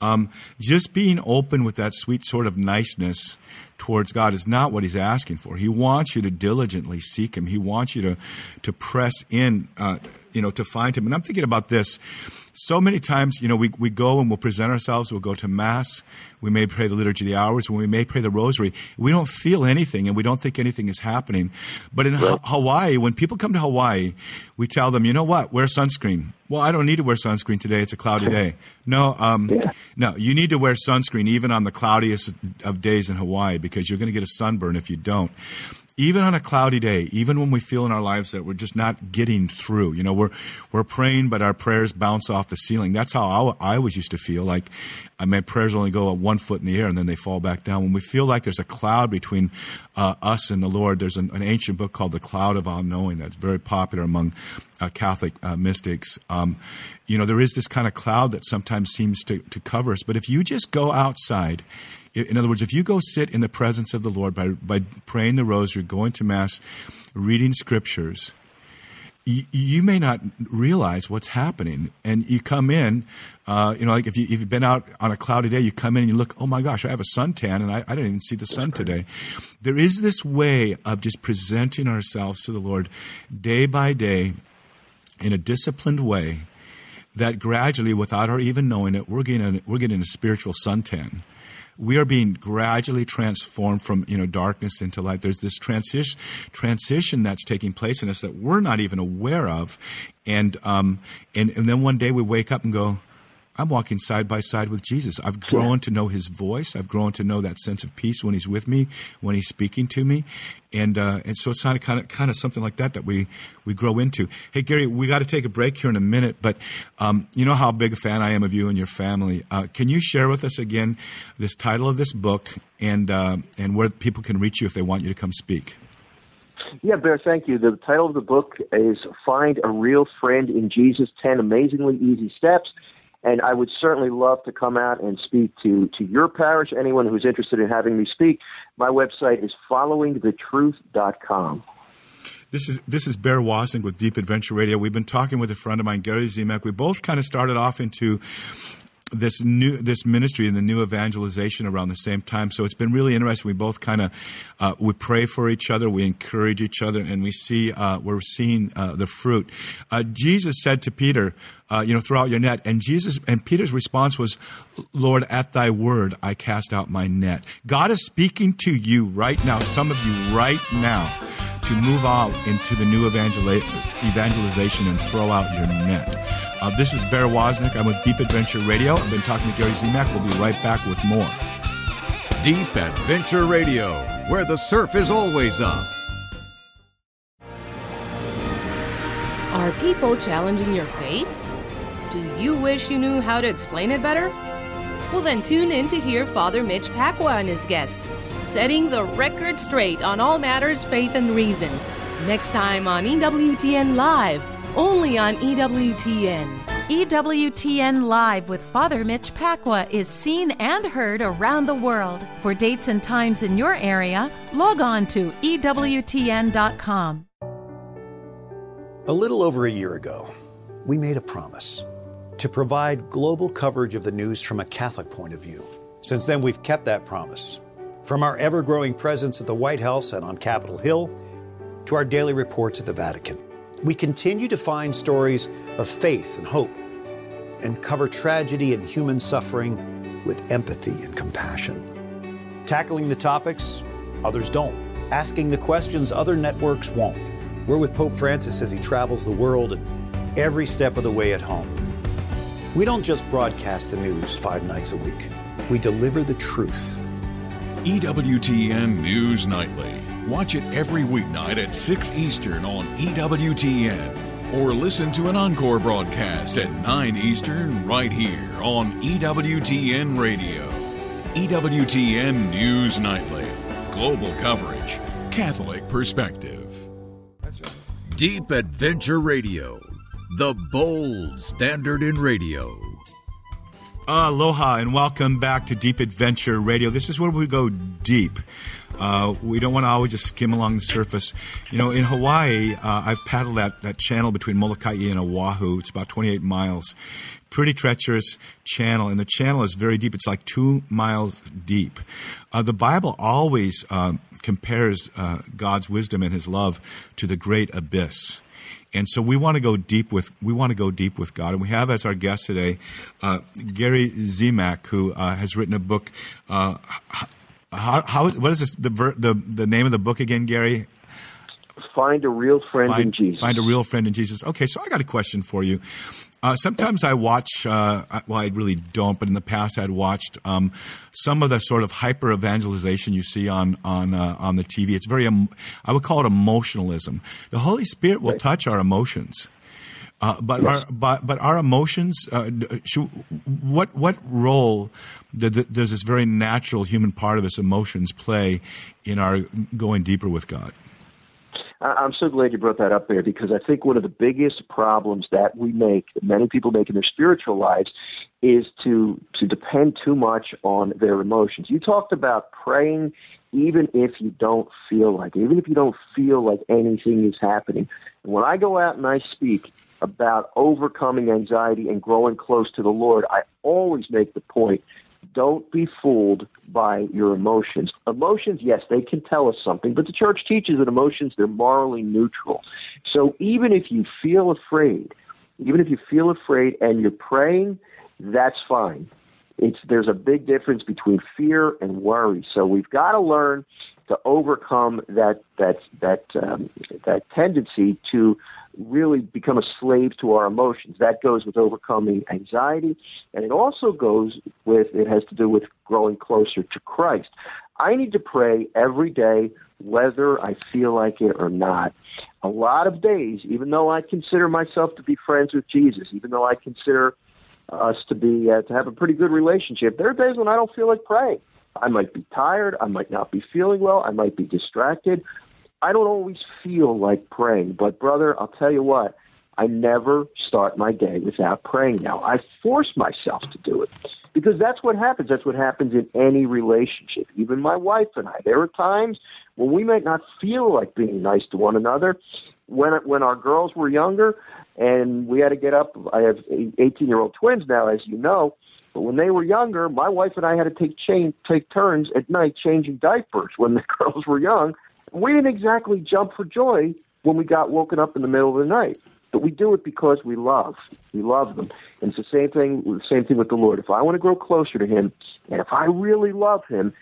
Um, just being open with that sweet sort of niceness towards God is not what He's asking for. He wants you to diligently seek Him. He wants you to to press in, uh, you know, to find Him. And I'm thinking about this so many times, you know, we, we go and we'll present ourselves, we'll go to Mass, we may pray the Liturgy of the Hours, when we may pray the Rosary. We don't feel anything and we don't think anything is happening. But in. Hawaii, when people come to Hawaii, we tell them, you know what, wear sunscreen. Well, I don't need to wear sunscreen today. It's a cloudy day. No, um, yeah. no, you need to wear sunscreen even on the cloudiest of days in Hawaii because you're going to get a sunburn if you don't even on a cloudy day, even when we feel in our lives that we're just not getting through, you know, we're we're praying, but our prayers bounce off the ceiling. That's how I, I always used to feel. Like, I mean, prayers only go at one foot in the air and then they fall back down. When we feel like there's a cloud between uh, us and the Lord, there's an, an, ancient book called The Cloud of Unknowing that's very popular among uh, Catholic uh, mystics. Um, you know, there is this kind of cloud that sometimes seems to, to cover us. But if you just go outside in other words, if you go sit in the presence of the Lord by, by praying the rosary, going to Mass, reading scriptures, you may not realize what's happening. And you come in, uh, you know, like if, you, if you've been out on a cloudy day, you come in and you look, oh my gosh, I have a suntan and I, I didn't even see the sun today. There is this way of just presenting ourselves to the Lord day by day in a disciplined way that gradually, without our even knowing it, we're getting a, we're getting a spiritual suntan we are being gradually transformed from you know darkness into light. There's this transition transition that's taking place in us that we're not even aware of, and um, and and then one day we wake up and go, I'm walking side by side with Jesus. I've grown to know His voice. I've grown to know that sense of peace when He's with me, when He's speaking to me, and uh, and so it's kind of kind of kind of something like that that we we grow into. Hey Gary, we got to take a break here in a minute, but um, you know how big a fan I am of you and your family. Uh, can you share with us again this title of this book and uh, and where people can reach you if they want you to come speak? Yeah, Bear, thank you. The title of the book is Find a Real Friend in Jesus 10 Amazingly Easy Steps. And I would certainly love to come out and speak to, to your parish, anyone who's interested in having me speak. My website is followingthetruth.com. This is this is Bear Woznick with Deep Adventure Radio. We've been talking with a friend of mine, Gary Zimak. We both kind of started off into this new this ministry and the new evangelization around the same time. So it's been really interesting. We both kind of uh, we pray for each other, we encourage each other, and we see uh, we're seeing uh, the fruit. Uh, Jesus said to Peter, uh, "You know, throw out your net." And Jesus and Peter's response was, "Lord, at Thy word, I cast out my net." God is speaking to you right now. Some of you right now to move out into the new evangel- evangelization and throw out your net. Uh, this is Bear Woznick. I'm with Deep Adventure Radio. I've been talking to Gary Zimak. We'll be right back with more. Deep Adventure Radio, where the surf is always up. Are people challenging your faith? Do you wish you knew how to explain it better? Well, then tune in to hear Father Mitch Pacwa and his guests, setting the record straight on all matters faith and reason. Next time on EWTN Live, only on EWTN. EWTN Live with Father Mitch Pacwa is seen and heard around the world. For dates and times in your area, log on to EWTN.com. A little over a year ago, we made a promise to provide global coverage of the news from a Catholic point of view. Since then, we've kept that promise. From our ever growing presence at the White House and on Capitol Hill to our daily reports at the Vatican, we continue to find stories of faith and hope and cover tragedy and human suffering with empathy and compassion. Tackling the topics others don't, asking the questions other networks won't. We're with Pope Francis as he travels the world and every step of the way at home. We don't just broadcast the news five nights a week, we deliver the truth. EWTN News Nightly. Watch it every weeknight at 6 Eastern on EWTN. Or listen to an encore broadcast at 9 Eastern right here on EWTN Radio. EWTN News Nightly. Global coverage. Catholic perspective. Deep Adventure Radio, the bold standard in radio. Aloha and welcome back to Deep Adventure Radio. This is where we go deep. Uh, we don't want to always just skim along the surface. You know, in Hawaii, uh, I've paddled that, that channel between Molokai and Oahu. It's about 28 miles. Pretty treacherous channel, and the channel is very deep. It's like two miles deep. Uh, the Bible always um, compares uh, God's wisdom and His love to the great abyss. And so we want to go deep with we want to go deep with God, and we have as our guest today uh, Gary Zimak, who uh, has written a book. Uh, how, how what is this the, ver, the the name of the book again, Gary? Find a real friend find, in Jesus. Find a real friend in Jesus. Okay, so I got a question for you. Uh, sometimes I watch, uh, well, I really don't, but in the past I'd watched um, some of the sort of hyper evangelization you see on on uh, on the TV. It's very, um, I would call it emotionalism. The Holy Spirit will touch our emotions. Uh, but yes. our but, but our emotions, uh, should, what what role does this very natural human part of us emotions play in our going deeper with God? I'm so glad you brought that up there because I think one of the biggest problems that we make, that many people make in their spiritual lives, is to to depend too much on their emotions. You talked about praying even if you don't feel like it, even if you don't feel like anything is happening. And when I go out and I speak about overcoming anxiety and growing close to the Lord, I always make the point don't be fooled by your emotions. Emotions, yes, they can tell us something, but the church teaches that emotions, they're morally neutral. So even if you feel afraid, even if you feel afraid and you're praying, that's fine. It's, there's a big difference between fear and worry. So we've got to learn to overcome that that that um, that tendency to really become a slave to our emotions. That goes with overcoming anxiety, and it also goes with, it has to do with growing closer to Christ. I need to pray every day, whether I feel like it or not. A lot of days, even though I consider myself to be friends with Jesus, even though I consider us to be uh, to have a pretty good relationship, there are days when I don't feel like praying. I might be tired. I might not be feeling well. I might be distracted. I don't always feel like praying, but brother, I'll tell you what, I never start my day without praying now. I force myself to do it because that's what happens. That's what happens in any relationship. Even my wife and I, there are times when we might not feel like being nice to one another. When when our girls were younger and we had to get up, I have 18 year old twins now, as you know. But when they were younger, my wife and I had to take change, take turns at night changing diapers when the girls were young we didn't exactly jump for joy when we got woken up in the middle of the night. But we do it because we love. We love them. And it's the same thing the same thing with the Lord. If I want to grow closer to him and if I really love him,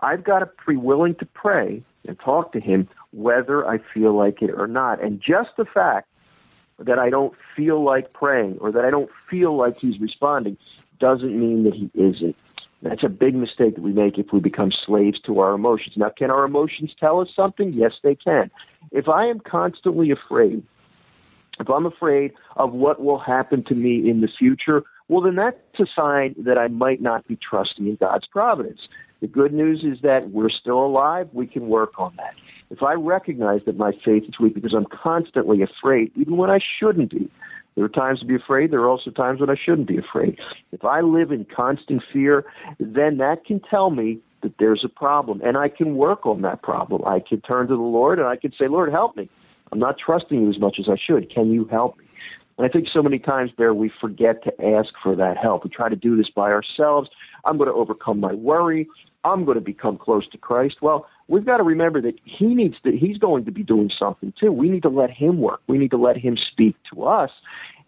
I've got to be willing to pray and talk to him whether I feel like it or not. And just the fact that I don't feel like praying or that I don't feel like he's responding doesn't mean that he isn't. That's a big mistake that we make if we become slaves to our emotions. Now, can our emotions tell us something? Yes, they can. If I am constantly afraid, if I'm afraid of what will happen to me in the future, well, then that's a sign that I might not be trusting in God's providence. The good news is that we're still alive. We can work on that. If I recognize that my faith is weak because I'm constantly afraid, even when I shouldn't be, there are times to be afraid. There are also times when I shouldn't be afraid. If I live in constant fear, then that can tell me that there's a problem, and I can work on that problem. I can turn to the Lord and I can say, Lord, help me. I'm not trusting you as much as I should. Can you help me? And I think so many times, Bear, we forget to ask for that help. We try to do this by ourselves. I'm going to overcome my worry. I'm going to become close to Christ. Well, we've got to remember that he needs to he's going to be doing something too. We need to let him work. We need to let him speak to us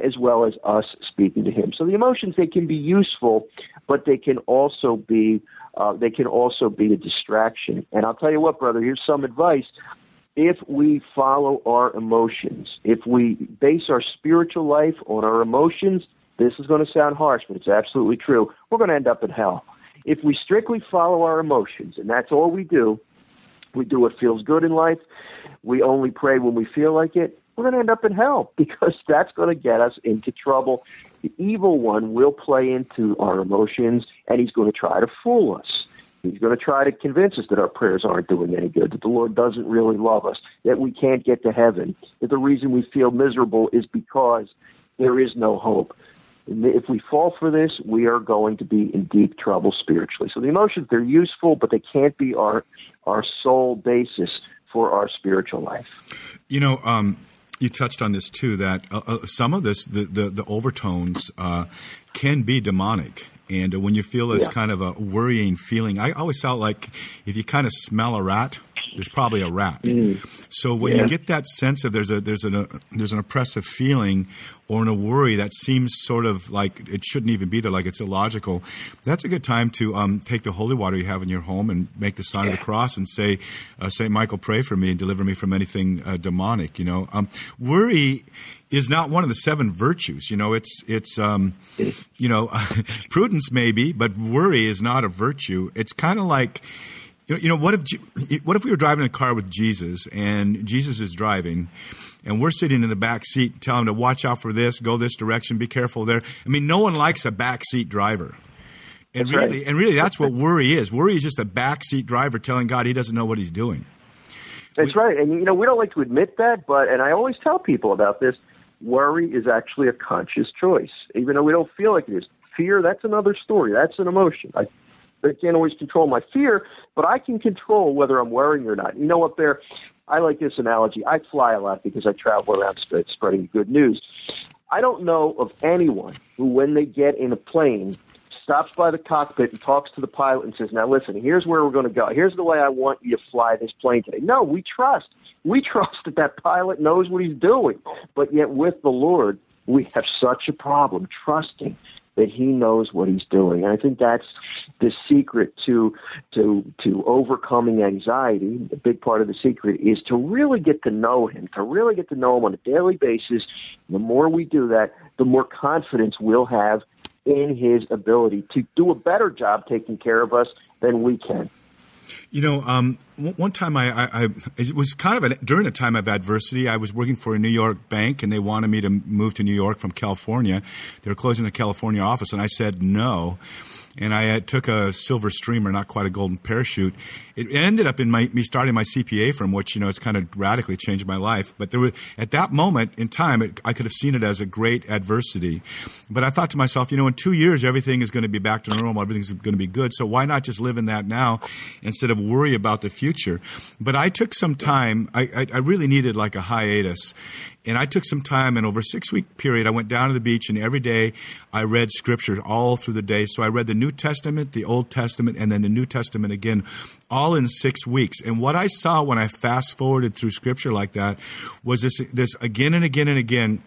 as well as us speaking to him. So the emotions they can be useful but they can also be uh, they can also be a distraction. And i'll tell you what brother here's some advice. If we follow our emotions if we base our spiritual life on our emotions this is going to sound harsh but it's absolutely true we're going to end up in hell. If we strictly follow our emotions and that's all we do we do what feels good in life. We only pray when we feel like it. We're going to end up in hell because that's going to get us into trouble. The evil one will play into our emotions and he's going to try to fool us. He's going to try to convince us that our prayers aren't doing any good, that the Lord doesn't really love us, that we can't get to heaven, that the reason we feel miserable is because there is no hope if we fall for this, we are going to be in deep trouble spiritually. So the emotions, they're useful, but they can't be our, our sole basis for our spiritual life. You know, um, you touched on this too, that uh, uh, some of this, the, the, the overtones, uh, can be demonic. And when you feel this yeah. kind of a worrying feeling, I always felt like if you kind of smell a rat, there's probably a rat. Mm. So when yeah. you get that sense of there's a there's an a, there's an oppressive feeling or in a worry that seems sort of like it shouldn't even be there, like it's illogical, that's a good time to um, take the holy water you have in your home and make the sign yeah. of the cross and say, uh, Saint Michael, pray for me and deliver me from anything uh, demonic. You know, um, worry is not one of the seven virtues. You know, it's it's um, you know prudence maybe, but worry is not a virtue. It's kind of like you know, you know what if what if we were driving a car with Jesus and Jesus is driving, and we're sitting in the back seat telling him to watch out for this, go this direction, be careful there. I mean, no one likes a back seat driver. And that's really, right. and really, that's what worry is. Worry is just a backseat driver telling God he doesn't know what he's doing. That's we, right, and you know we don't like to admit that, but and I always tell people about this. Worry is actually a conscious choice, even though we don't feel like it is. Fear, that's another story. That's an emotion. I I can't always control my fear, but I can control whether I'm worrying or not. You know what, Bear? I like this analogy. I fly a lot because I travel around spreading good news. I don't know of anyone who, when they get in a plane, stops by the cockpit and talks to the pilot and says, Now listen, here's where we're going to go. Here's the way I want you to fly this plane today. No, we trust. We trust that that pilot knows what he's doing. But yet, with the Lord, we have such a problem trusting that he knows what he's doing. And I think that's the secret to to to overcoming anxiety. A big part of the secret is to really get to know him, to really get to know him on a daily basis. The more we do that, the more confidence we'll have in his ability to do a better job taking care of us than we can. You know, um, one time I, I, I, it was kind of during a time of adversity. I was working for a New York bank, and they wanted me to move to New York from California. They were closing the California office, and I said no and I took a silver streamer, not quite a golden parachute. It ended up in my, me starting my CPA firm, which you know has kind of radically changed my life. But there were, at that moment in time, it, I could have seen it as a great adversity. But I thought to myself, you know, in two years everything is going to be back to normal, everything's going to be good. So why not just live in that now instead of worry about the future? But I took some time. I, I, I really needed like a hiatus, and I took some time, and over a six week period, I went down to the beach, and every day I read scripture all through the day. So I read the New Testament, the Old Testament, and then the New Testament again, all in six weeks. And what I saw when I fast forwarded through scripture like that was this, this again and again and again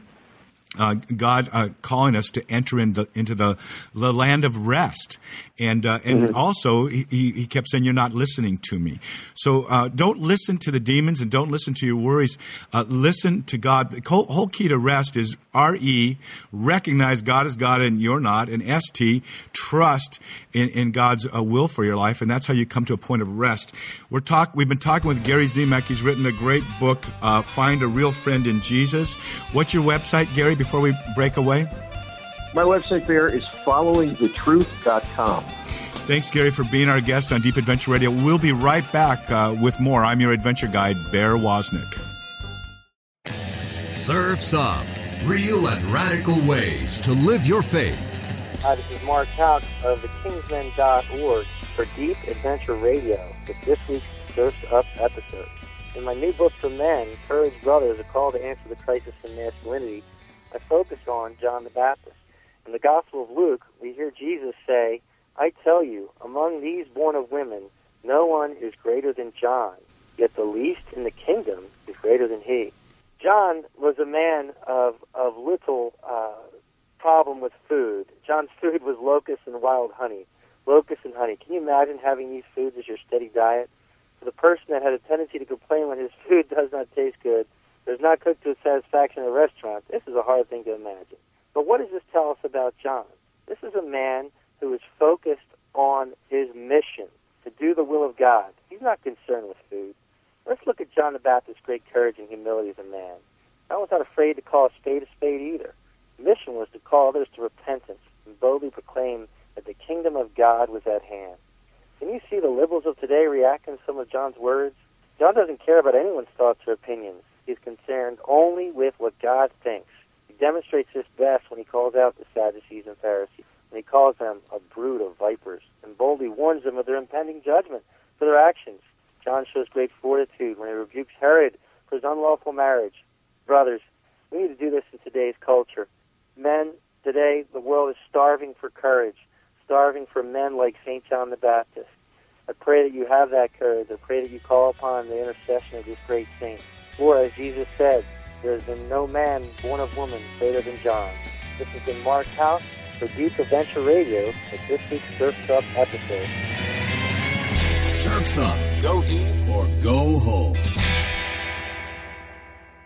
uh, God uh, calling us to enter in the, into the, the land of rest. And, uh, and mm-hmm. also, he, he kept saying, You're not listening to me. So uh, don't listen to the demons and don't listen to your worries. Uh, listen to God. The whole, whole key to rest is R E, recognize God is God and you're not, and S T, trust in, in God's uh, will for your life. And that's how you come to a point of rest. We're talk, we've been talking with Gary Zimak. He's written a great book, Find a Real Friend in Jesus. What's your website, Gary? Before we break away? My website there is followingthetruth.com. Thanks, Gary, for being our guest on Deep Adventure Radio. We'll be right back uh, with more. I'm your adventure guide, Bear Woznick. Surf's Up real and radical ways to live your faith. Hi, this is Mark Houck of thekingsmen.org for Deep Adventure Radio with this week's Surf's Up episode. In my new book for men, Courage Brothers, A Call to Answer the Crisis in Masculinity, I focus on John the Baptist. In the Gospel of Luke, we hear Jesus say, I tell you, among these born of women, no one is greater than John, yet the least in the kingdom is greater than he. John was a man of, of little uh, problem with food. John's food was locusts and wild honey. Locusts and honey. Can you imagine having these foods as your steady diet? For the person that had a tendency to complain when his food does not taste good, is not cooked to his satisfaction in a restaurant. This is a hard thing to imagine. But what does this tell us about John? This is a man who is focused on his mission to do the will of God. He's not concerned with food. Let's look at John the Baptist's great courage and humility as a man. John was not afraid to call a spade a spade either. The mission was to call others to repentance and boldly proclaim that the kingdom of God was at hand. Can you see the liberals of today reacting to some of John's words? John doesn't care about anyone's thoughts or opinions is concerned only with what God thinks. He demonstrates this best when he calls out the Sadducees and Pharisees, when he calls them a brood of vipers, and boldly warns them of their impending judgment for their actions. John shows great fortitude when he rebukes Herod for his unlawful marriage. Brothers, we need to do this in today's culture. Men, today, the world is starving for courage, starving for men like St. John the Baptist. I pray that you have that courage. I pray that you call upon the intercession of this great saint. For as Jesus said, there has been no man born of woman greater than John. This has been Mark Houck for Deep Adventure Radio with this week's Surf's Up episode. Surf's Up. Go deep or go home.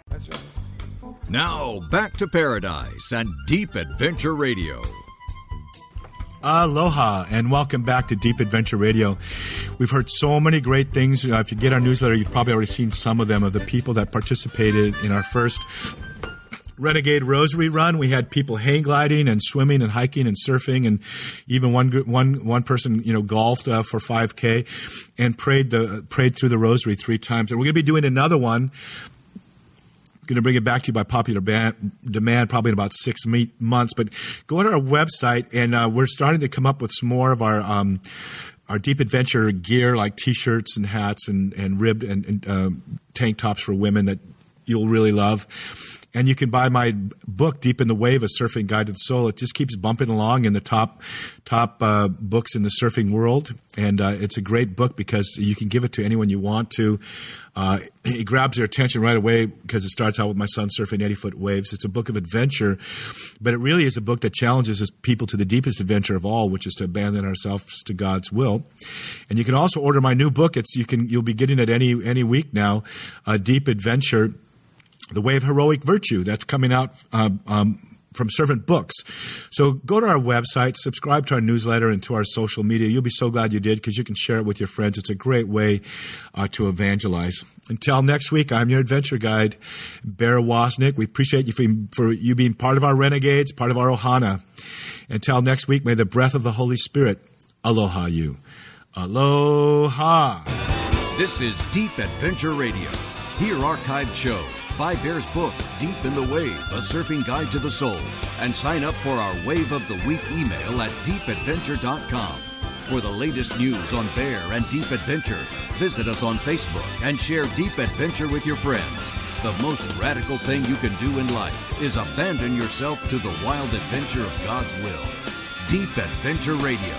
That's right. Now, back to paradise and Deep Adventure Radio. Aloha and welcome back to Deep Adventure Radio. We've heard so many great things. Uh, if you get our newsletter, you've probably already seen some of them of the people that participated in our first Renegade Rosary Run. We had people hang gliding and swimming and hiking and surfing, and even one one one person you know golfed uh, for 5K and prayed the prayed through the Rosary three times. And we're going to be doing another one going to bring it back to you by popular demand probably in about six months. But go to our website, and uh, we're starting to come up with some more of our. Um, our deep adventure gear like t-shirts and hats and, and ribbed and, and uh, tank tops for women that you'll really love and you can buy my book deep in the wave a surfing guide to the soul. It just keeps bumping along in the top top uh, books in the surfing world. And uh, it's a great book because you can give it to anyone you want to. Uh, it grabs their attention right away because it starts out with my son surfing 80 foot waves. It's a book of adventure but it really is a book that challenges people to the deepest adventure of all which is to abandon ourselves to god's will. And you can also order my new book. It's you can you'll be getting it any any week now a deep adventure the Way of Heroic Virtue. That's coming out uh, um, from Servant Books. So go to our website, subscribe to our newsletter and to our social media. You'll be so glad you did because you can share it with your friends. It's a great way uh, to evangelize. Until next week, I'm your adventure guide, Bear Woznick. We appreciate you for, for you being part of our renegades, part of our Ohana. Until next week, may the breath of the Holy Spirit aloha you. Aloha. This is Deep Adventure Radio. Hear archived shows, buy Bear's book, Deep in the Wave, A Surfing Guide to the Soul, and sign up for our Wave of the Week email at deepadventure.com. For the latest news on Bear and Deep Adventure, visit us on Facebook and share Deep Adventure with your friends. The most radical thing you can do in life is abandon yourself to the wild adventure of God's will. Deep Adventure Radio